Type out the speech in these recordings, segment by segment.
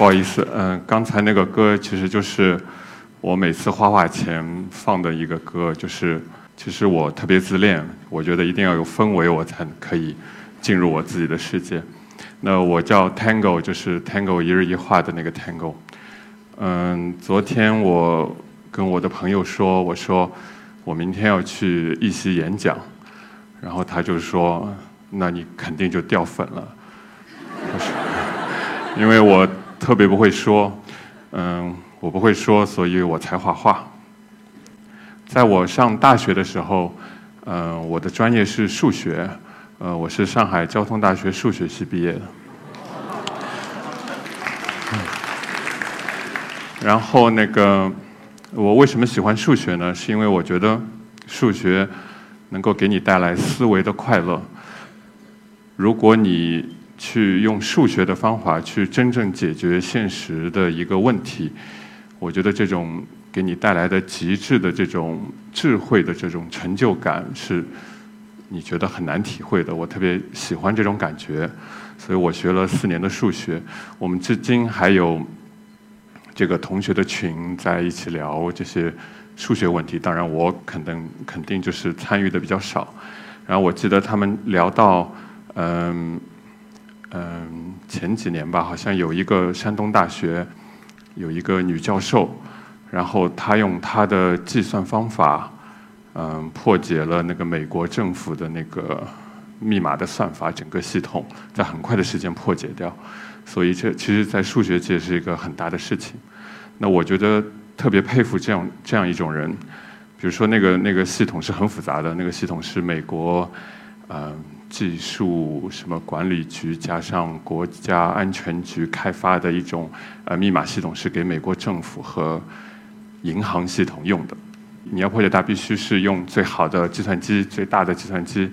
不好意思，嗯，刚才那个歌其实就是我每次画画前放的一个歌，就是其实我特别自恋，我觉得一定要有氛围，我才可以进入我自己的世界。那我叫 Tango，就是 Tango 一日一画的那个 Tango。嗯，昨天我跟我的朋友说，我说我明天要去一席演讲，然后他就说，那你肯定就掉粉了，因为我。特别不会说，嗯，我不会说，所以我才画画。在我上大学的时候，嗯，我的专业是数学，呃，我是上海交通大学数学系毕业的。然后那个，我为什么喜欢数学呢？是因为我觉得数学能够给你带来思维的快乐。如果你去用数学的方法去真正解决现实的一个问题，我觉得这种给你带来的极致的这种智慧的这种成就感，是你觉得很难体会的。我特别喜欢这种感觉，所以我学了四年的数学。我们至今还有这个同学的群在一起聊这些数学问题，当然我肯定肯定就是参与的比较少。然后我记得他们聊到，嗯。嗯，前几年吧，好像有一个山东大学有一个女教授，然后她用她的计算方法，嗯，破解了那个美国政府的那个密码的算法，整个系统在很快的时间破解掉。所以这其实，在数学界是一个很大的事情。那我觉得特别佩服这样这样一种人，比如说那个那个系统是很复杂的，那个系统是美国，嗯。技术什么管理局加上国家安全局开发的一种呃密码系统，是给美国政府和银行系统用的。你要破解它，必须是用最好的计算机，最大的计算机，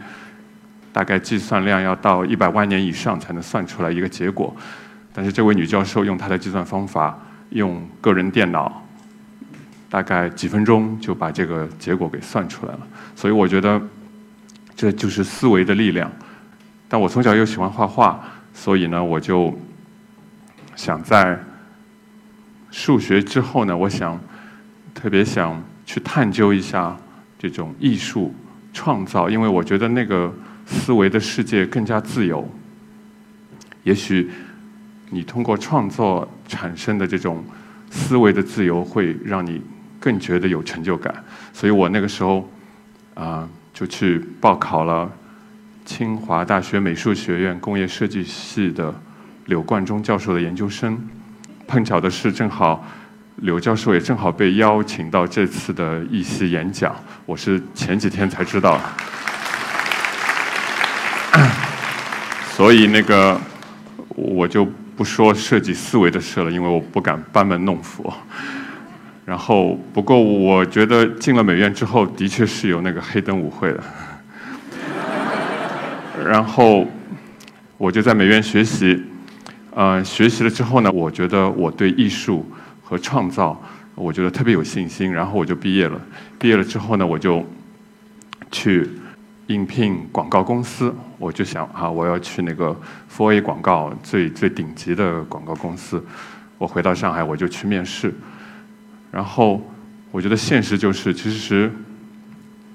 大概计算量要到一百万年以上才能算出来一个结果。但是这位女教授用她的计算方法，用个人电脑，大概几分钟就把这个结果给算出来了。所以我觉得。这就是思维的力量，但我从小又喜欢画画，所以呢，我就想在数学之后呢，我想特别想去探究一下这种艺术创造，因为我觉得那个思维的世界更加自由。也许你通过创作产生的这种思维的自由，会让你更觉得有成就感。所以我那个时候啊。就去报考了清华大学美术学院工业设计系的柳冠中教授的研究生。碰巧的是，正好柳教授也正好被邀请到这次的一席演讲。我是前几天才知道，所以那个我就不说设计思维的事了，因为我不敢班门弄斧。然后，不过我觉得进了美院之后，的确是有那个黑灯舞会的。然后我就在美院学习，呃，学习了之后呢，我觉得我对艺术和创造，我觉得特别有信心。然后我就毕业了。毕业了之后呢，我就去应聘广告公司。我就想啊，我要去那个 Four A 广告最最顶级的广告公司。我回到上海，我就去面试。然后，我觉得现实就是，其实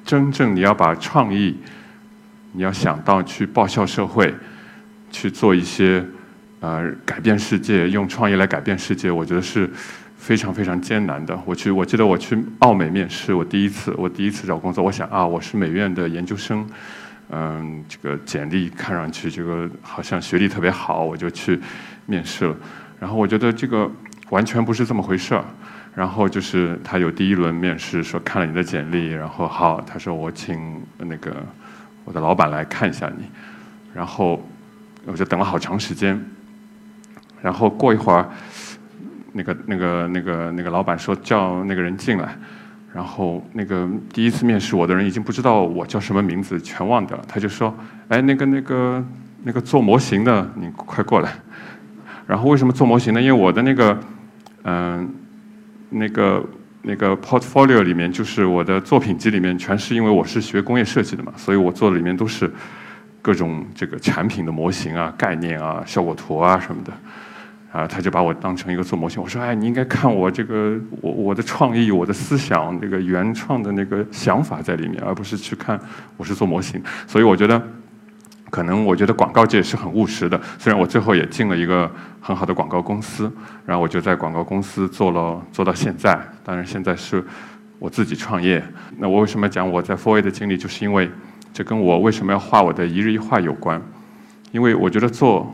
真正你要把创意，你要想到去报效社会，去做一些呃改变世界，用创意来改变世界，我觉得是非常非常艰难的。我去，我记得我去奥美面试，我第一次，我第一次找工作，我想啊，我是美院的研究生，嗯，这个简历看上去这个好像学历特别好，我就去面试了。然后我觉得这个完全不是这么回事儿。然后就是他有第一轮面试，说看了你的简历，然后好，他说我请那个我的老板来看一下你，然后我就等了好长时间，然后过一会儿，那个那个那个那个老板说叫那个人进来，然后那个第一次面试我的人已经不知道我叫什么名字，全忘掉了，他就说，哎，那个那个那个做模型的，你快过来，然后为什么做模型呢？因为我的那个嗯。那个那个 portfolio 里面，就是我的作品集里面，全是因为我是学工业设计的嘛，所以我做的里面都是各种这个产品的模型啊、概念啊、效果图啊什么的。啊，他就把我当成一个做模型。我说，哎，你应该看我这个我我的创意、我的思想、那个原创的那个想法在里面，而不是去看我是做模型。所以我觉得，可能我觉得广告界是很务实的。虽然我最后也进了一个很好的广告公司，然后我就在广告公司做了做到现在。当然现在是我自己创业。那我为什么讲我在 Four A 的经历，就是因为这跟我为什么要画我的一日一画有关。因为我觉得做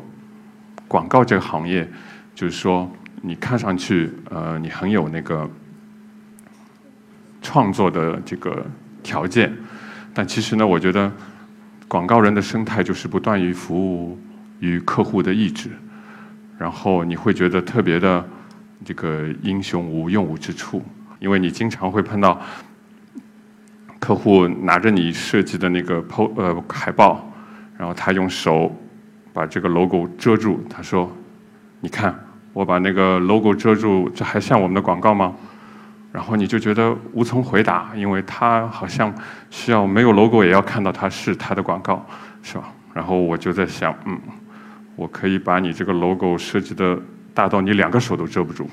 广告这个行业，就是说你看上去呃你很有那个创作的这个条件，但其实呢，我觉得广告人的生态就是不断于服务于客户的意志，然后你会觉得特别的这个英雄无用武之处，因为你经常会碰到客户拿着你设计的那个 PO 呃海报，然后他用手。把这个 logo 遮住，他说：“你看，我把那个 logo 遮住，这还像我们的广告吗？”然后你就觉得无从回答，因为他好像需要没有 logo 也要看到它是他的广告，是吧？然后我就在想，嗯，我可以把你这个 logo 设计的大到你两个手都遮不住。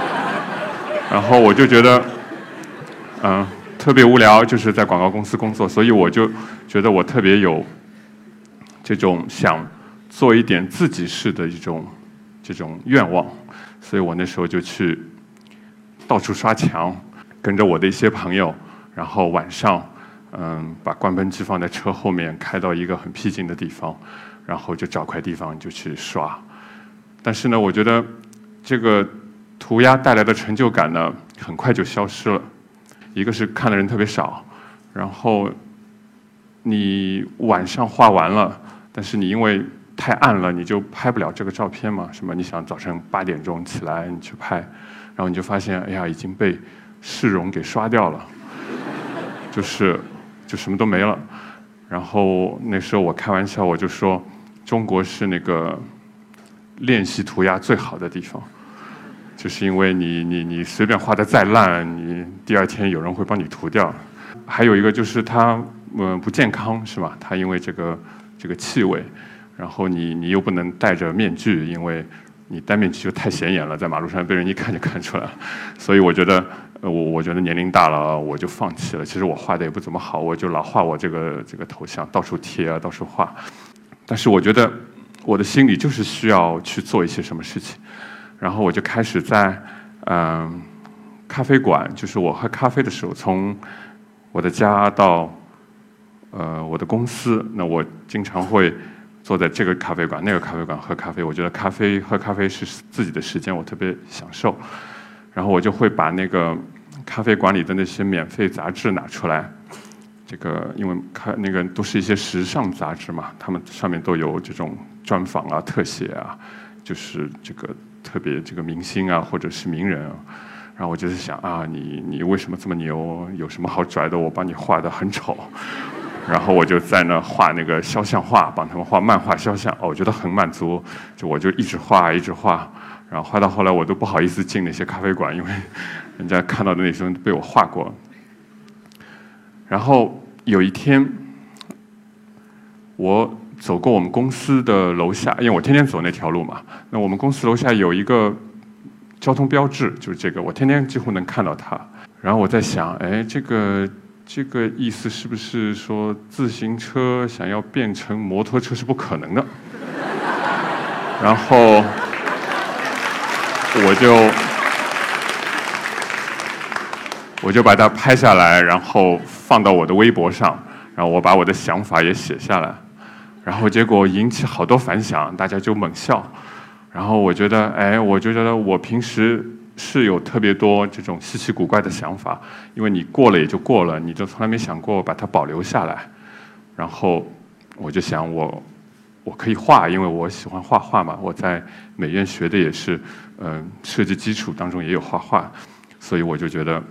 然后我就觉得，嗯，特别无聊，就是在广告公司工作，所以我就觉得我特别有。这种想做一点自己式的一种这种愿望，所以我那时候就去到处刷墙，跟着我的一些朋友，然后晚上嗯把关喷机放在车后面，开到一个很僻静的地方，然后就找块地方就去刷。但是呢，我觉得这个涂鸦带来的成就感呢，很快就消失了。一个是看的人特别少，然后你晚上画完了。但是你因为太暗了，你就拍不了这个照片嘛？什么？你想早晨八点钟起来你去拍，然后你就发现，哎呀，已经被市容给刷掉了，就是就什么都没了。然后那时候我开玩笑，我就说，中国是那个练习涂鸦最好的地方，就是因为你你你随便画的再烂，你第二天有人会帮你涂掉。还有一个就是它嗯不健康是吧？它因为这个。这个气味，然后你你又不能戴着面具，因为你戴面具就太显眼了，在马路上被人一看就看出来了。所以我觉得，我我觉得年龄大了，我就放弃了。其实我画的也不怎么好，我就老画我这个这个头像，到处贴啊，到处画。但是我觉得我的心里就是需要去做一些什么事情，然后我就开始在嗯咖啡馆，就是我喝咖啡的时候，从我的家到。呃，我的公司，那我经常会坐在这个咖啡馆、那个咖啡馆喝咖啡。我觉得咖啡喝咖啡是自己的时间，我特别享受。然后我就会把那个咖啡馆里的那些免费杂志拿出来，这个因为看那个都是一些时尚杂志嘛，他们上面都有这种专访啊、特写啊，就是这个特别这个明星啊或者是名人啊。然后我就在想啊，你你为什么这么牛？有什么好拽的？我帮你画的很丑。然后我就在那画那个肖像画，帮他们画漫画肖像。哦，我觉得很满足，就我就一直画，一直画，然后画到后来我都不好意思进那些咖啡馆，因为 人家看到的那些被我画过。然后有一天，我走过我们公司的楼下，因为我天天走那条路嘛。那我们公司楼下有一个交通标志，就是这个，我天天几乎能看到它。然后我在想，哎，这个。这个意思是不是说自行车想要变成摩托车是不可能的？然后我就我就把它拍下来，然后放到我的微博上，然后我把我的想法也写下来，然后结果引起好多反响，大家就猛笑。然后我觉得，哎，我就觉得我平时。是有特别多这种稀奇古怪的想法，因为你过了也就过了，你就从来没想过把它保留下来。然后我就想，我我可以画，因为我喜欢画画嘛。我在美院学的也是，嗯，设计基础当中也有画画，所以我就觉得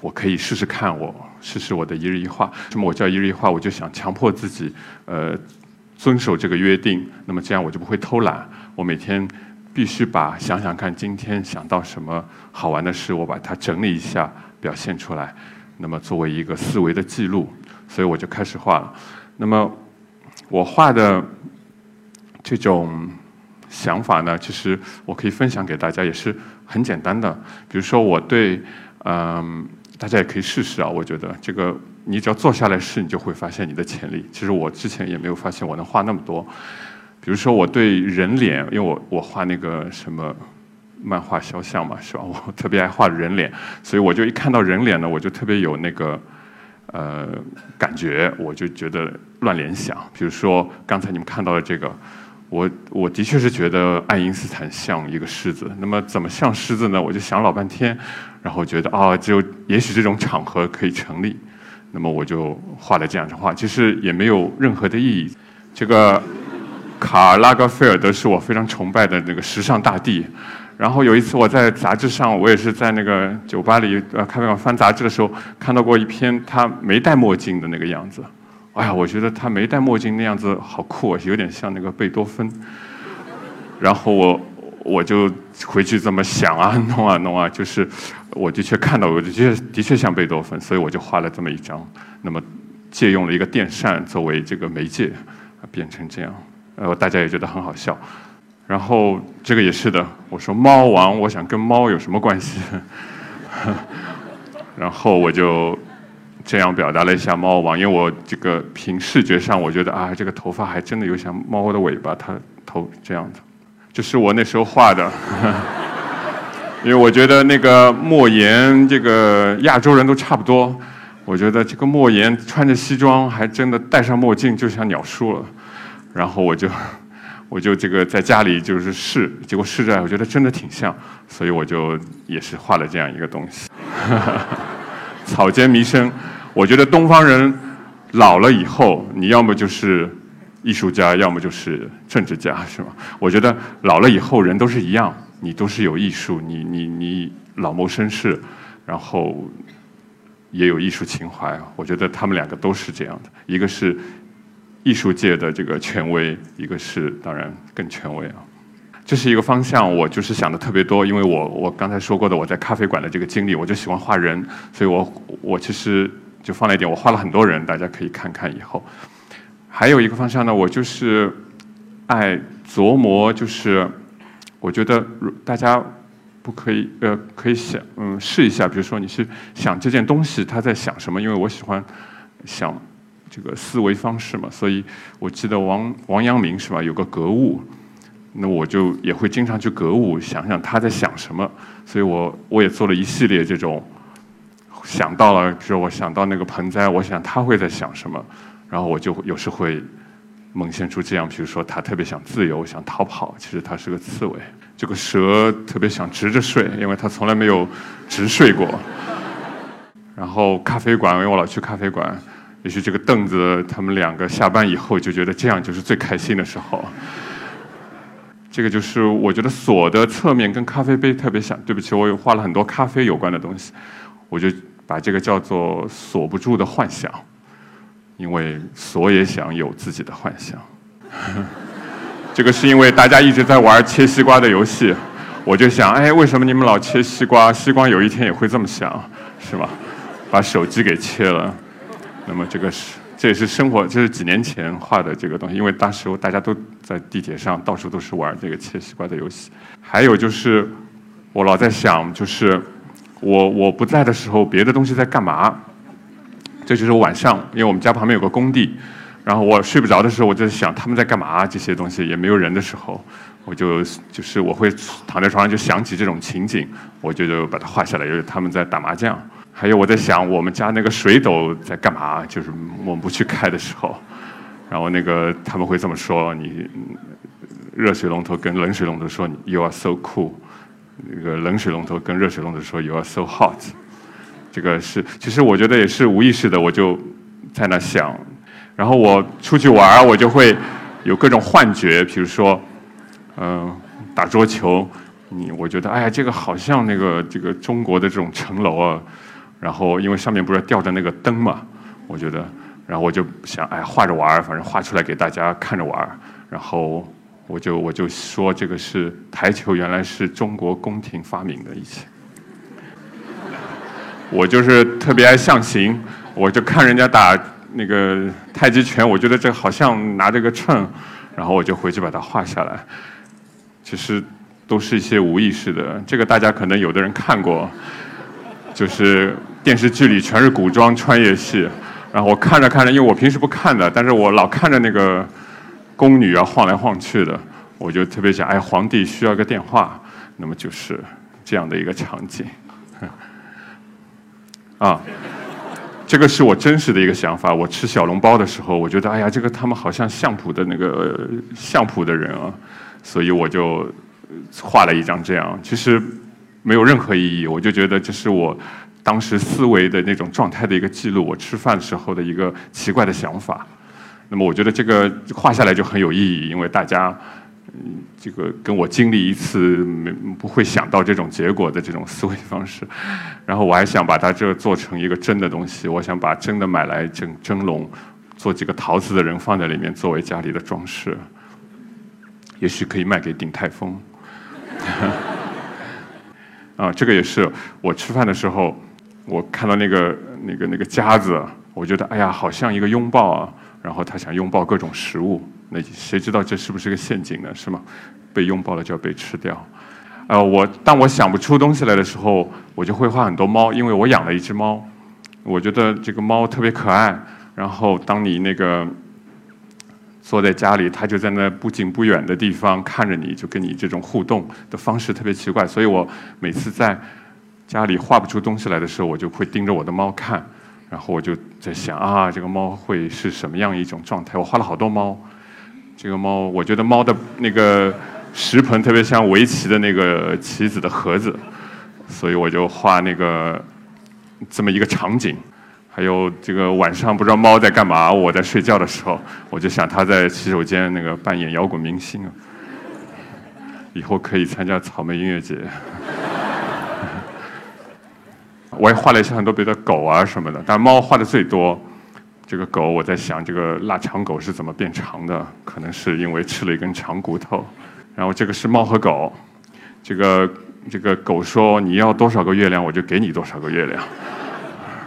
我可以试试看，我试试我的一日一画。那么我叫一日一画，我就想强迫自己，呃，遵守这个约定。那么这样我就不会偷懒，我每天。必须把想想看，今天想到什么好玩的事，我把它整理一下，表现出来。那么作为一个思维的记录，所以我就开始画了。那么我画的这种想法呢，其实我可以分享给大家，也是很简单的。比如说，我对，嗯，大家也可以试试啊。我觉得这个，你只要坐下来试，你就会发现你的潜力。其实我之前也没有发现我能画那么多。比如说，我对人脸，因为我我画那个什么漫画肖像嘛，是吧？我特别爱画人脸，所以我就一看到人脸呢，我就特别有那个。呃，感觉我就觉得乱联想。比如说刚才你们看到的这个，我我的确是觉得爱因斯坦像一个狮子。那么怎么像狮子呢？我就想老半天，然后觉得啊，就也许这种场合可以成立。那么我就画了这样的画，其实也没有任何的意义。这个卡拉格菲尔德是我非常崇拜的那个时尚大帝。然后有一次我在杂志上，我也是在那个酒吧里呃咖啡馆翻杂志的时候，看到过一篇他没戴墨镜的那个样子。哎呀，我觉得他没戴墨镜那样子好酷啊，有点像那个贝多芬。然后我我就回去这么想啊，弄啊弄啊，就是我的确看到，我的确的确像贝多芬，所以我就画了这么一张。那么借用了一个电扇作为这个媒介，变成这样，呃，大家也觉得很好笑。然后这个也是的，我说猫王，我想跟猫有什么关系？然后我就这样表达了一下猫王，因为我这个凭视觉上，我觉得啊，这个头发还真的有像猫的尾巴，它头这样的，就是我那时候画的。因为我觉得那个莫言，这个亚洲人都差不多，我觉得这个莫言穿着西装，还真的戴上墨镜，就像鸟叔了。然后我就。我就这个在家里就是试，结果试着我觉得真的挺像，所以我就也是画了这样一个东西。草间弥生，我觉得东方人老了以后，你要么就是艺术家，要么就是政治家，是吗？我觉得老了以后人都是一样，你都是有艺术，你你你老谋深士，然后也有艺术情怀。我觉得他们两个都是这样的，一个是。艺术界的这个权威，一个是当然更权威啊，这是一个方向。我就是想的特别多，因为我我刚才说过的，我在咖啡馆的这个经历，我就喜欢画人，所以我我其实就放了一点，我画了很多人，大家可以看看以后。还有一个方向呢，我就是爱琢磨，就是我觉得大家不可以呃可以想嗯试一下，比如说你是想这件东西他在想什么，因为我喜欢想。这个思维方式嘛，所以我记得王王阳明是吧？有个格物，那我就也会经常去格物，想想他在想什么。所以我我也做了一系列这种，想到了，比如我想到那个盆栽，我想他会在想什么，然后我就有时会萌现出这样，比如说他特别想自由，想逃跑，其实他是个刺猬。这个蛇特别想直着睡，因为他从来没有直睡过。然后咖啡馆，因为我老去咖啡馆。也许这个凳子，他们两个下班以后就觉得这样就是最开心的时候。这个就是我觉得锁的侧面跟咖啡杯特别像。对不起，我有画了很多咖啡有关的东西，我就把这个叫做锁不住的幻想，因为锁也想有自己的幻想。这个是因为大家一直在玩切西瓜的游戏，我就想，哎，为什么你们老切西瓜？西瓜有一天也会这么想，是吧？把手机给切了。那么这个是，这也是生活，这是几年前画的这个东西，因为当时大家都在地铁上，到处都是玩这个切西瓜的游戏。还有就是，我老在想，就是我我不在的时候，别的东西在干嘛？这就是晚上，因为我们家旁边有个工地，然后我睡不着的时候，我就想他们在干嘛？这些东西也没有人的时候，我就就是我会躺在床上就想起这种情景，我就就把它画下来，因为他们在打麻将。还有我在想，我们家那个水斗在干嘛？就是我们不去开的时候，然后那个他们会这么说：你热水龙头跟冷水龙头说 “You are so cool”，那个冷水龙头跟热水龙头说 “You are so hot”。这个是，其实我觉得也是无意识的，我就在那想。然后我出去玩，我就会有各种幻觉，比如说，嗯，打桌球，你我觉得，哎呀，这个好像那个这个中国的这种城楼啊。然后，因为上面不是吊着那个灯嘛，我觉得，然后我就想，哎，画着玩儿，反正画出来给大家看着玩儿。然后我就我就说，这个是台球，原来是中国宫廷发明的。以前，我就是特别爱象形，我就看人家打那个太极拳，我觉得这好像拿着个秤，然后我就回去把它画下来。其实都是一些无意识的。这个大家可能有的人看过，就是电视剧里全是古装穿越戏，然后我看着看着，因为我平时不看的，但是我老看着那个宫女啊晃来晃去的，我就特别想，哎，皇帝需要个电话，那么就是这样的一个场景。啊，这个是我真实的一个想法。我吃小笼包的时候，我觉得，哎呀，这个他们好像相扑的那个相扑的人啊，所以我就画了一张这样。其实没有任何意义，我就觉得这是我当时思维的那种状态的一个记录。我吃饭时候的一个奇怪的想法。那么我觉得这个画下来就很有意义，因为大家。嗯，这个跟我经历一次没不会想到这种结果的这种思维方式，然后我还想把它这做成一个真的东西，我想把真的买来蒸蒸笼，做几个陶瓷的人放在里面作为家里的装饰，也许可以卖给鼎泰丰。啊，这个也是我吃饭的时候，我看到那个那个那个夹子，我觉得哎呀，好像一个拥抱啊，然后他想拥抱各种食物。那谁知道这是不是个陷阱呢？是吗？被拥抱了就要被吃掉。呃，我当我想不出东西来的时候，我就会画很多猫，因为我养了一只猫，我觉得这个猫特别可爱。然后当你那个坐在家里，它就在那不近不远的地方看着你，就跟你这种互动的方式特别奇怪。所以我每次在家里画不出东西来的时候，我就会盯着我的猫看，然后我就在想啊，这个猫会是什么样一种状态？我画了好多猫。这个猫，我觉得猫的那个食盆特别像围棋的那个棋子的盒子，所以我就画那个这么一个场景。还有这个晚上不知道猫在干嘛，我在睡觉的时候，我就想它在洗手间那个扮演摇滚明星啊，以后可以参加草莓音乐节。我也画了一些很多别的狗啊什么的，但猫画的最多。这个狗，我在想，这个腊肠狗是怎么变长的？可能是因为吃了一根长骨头。然后这个是猫和狗，这个 这个狗说：“你要多少个月亮，我就给你多少个月亮。”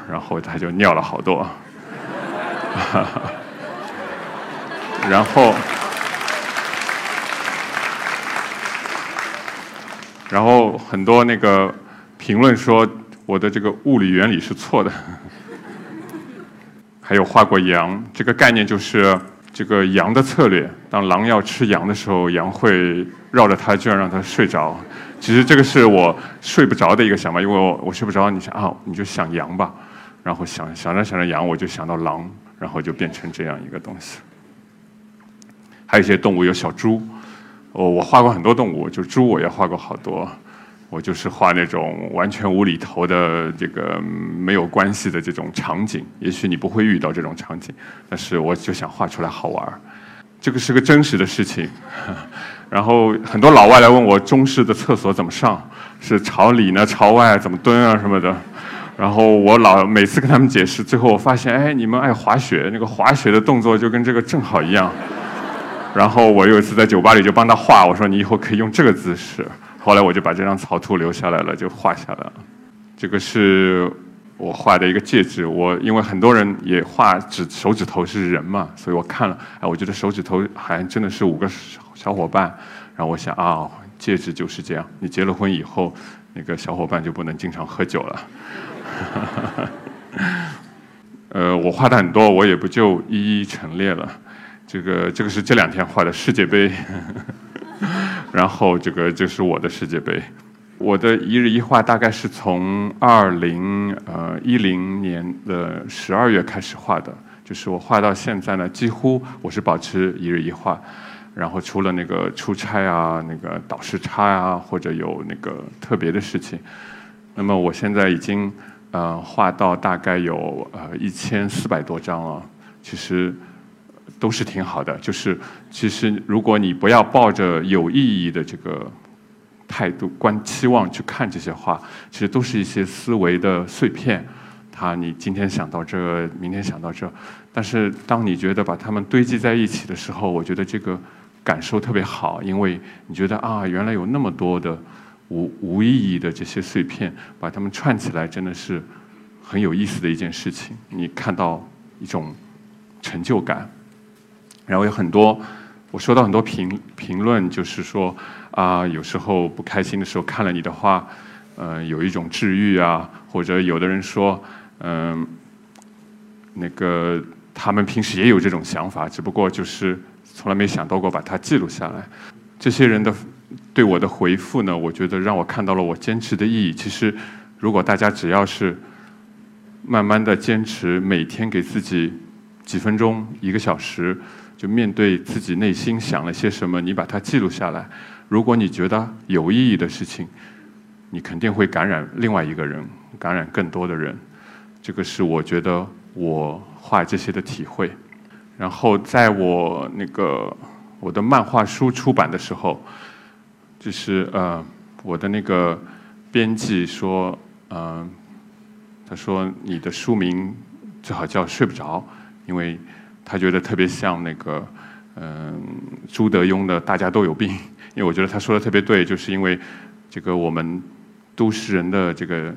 然后它就尿了好多。然后，然后很多那个评论说我的这个物理原理是错的。还有画过羊，这个概念就是这个羊的策略。当狼要吃羊的时候，羊会绕着它，就要让它睡着。其实这个是我睡不着的一个想法，因为我我睡不着，你想啊，你就想羊吧，然后想想着想着羊，我就想到狼，然后就变成这样一个东西。还有一些动物，有小猪，我我画过很多动物，就猪我也画过好多。我就是画那种完全无厘头的这个没有关系的这种场景，也许你不会遇到这种场景，但是我就想画出来好玩儿。这个是个真实的事情。然后很多老外来问我中式的厕所怎么上，是朝里呢，朝外怎么蹲啊什么的。然后我老每次跟他们解释，最后我发现，哎，你们爱滑雪，那个滑雪的动作就跟这个正好一样。然后我有一次在酒吧里就帮他画，我说你以后可以用这个姿势。后来我就把这张草图留下来了，就画下来了。这个是我画的一个戒指。我因为很多人也画指手指头是人嘛，所以我看了，哎，我觉得手指头还真的是五个小伙伴。然后我想啊，戒指就是这样。你结了婚以后，那个小伙伴就不能经常喝酒了。呃，我画的很多，我也不就一一陈列了。这个这个是这两天画的世界杯。然后这个就是我的世界杯，我的一日一画大概是从二零呃一零年的十二月开始画的，就是我画到现在呢，几乎我是保持一日一画，然后除了那个出差啊、那个导师差啊，或者有那个特别的事情，那么我现在已经呃画到大概有呃一千四百多张了，其实。都是挺好的，就是其实如果你不要抱着有意义的这个态度、观期望去看这些话，其实都是一些思维的碎片。他你今天想到这，明天想到这，但是当你觉得把它们堆积在一起的时候，我觉得这个感受特别好，因为你觉得啊，原来有那么多的无无意义的这些碎片，把它们串起来，真的是很有意思的一件事情。你看到一种成就感。然后有很多我收到很多评评论，就是说啊，有时候不开心的时候看了你的画，呃，有一种治愈啊，或者有的人说，嗯，那个他们平时也有这种想法，只不过就是从来没想到过把它记录下来。这些人的对我的回复呢，我觉得让我看到了我坚持的意义。其实，如果大家只要是慢慢的坚持，每天给自己几分钟、一个小时。就面对自己内心想了些什么，你把它记录下来。如果你觉得有意义的事情，你肯定会感染另外一个人，感染更多的人。这个是我觉得我画这些的体会。然后在我那个我的漫画书出版的时候，就是呃我的那个编辑说，嗯，他说你的书名最好叫睡不着，因为。他觉得特别像那个，嗯，朱德庸的《大家都有病》，因为我觉得他说的特别对，就是因为这个我们都市人的这个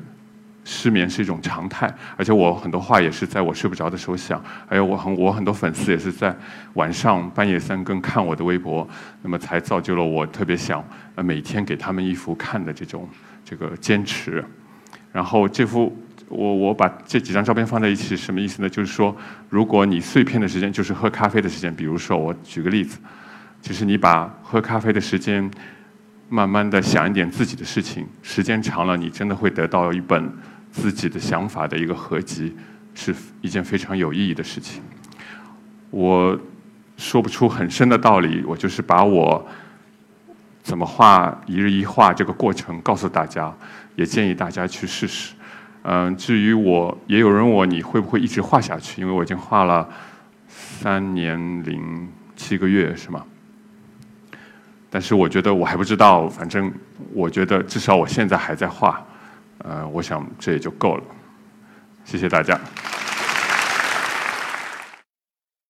失眠是一种常态，而且我很多话也是在我睡不着的时候想，还有我很我很多粉丝也是在晚上半夜三更看我的微博，那么才造就了我特别想呃每天给他们一幅看的这种这个坚持，然后这幅。我我把这几张照片放在一起，什么意思呢？就是说，如果你碎片的时间就是喝咖啡的时间，比如说我举个例子，就是你把喝咖啡的时间，慢慢的想一点自己的事情，时间长了，你真的会得到一本自己的想法的一个合集，是一件非常有意义的事情。我说不出很深的道理，我就是把我怎么画一日一画这个过程告诉大家，也建议大家去试试。嗯，至于我，也有人问我你会不会一直画下去？因为我已经画了三年零七个月，是吗？但是我觉得我还不知道，反正我觉得至少我现在还在画，呃，我想这也就够了。谢谢大家。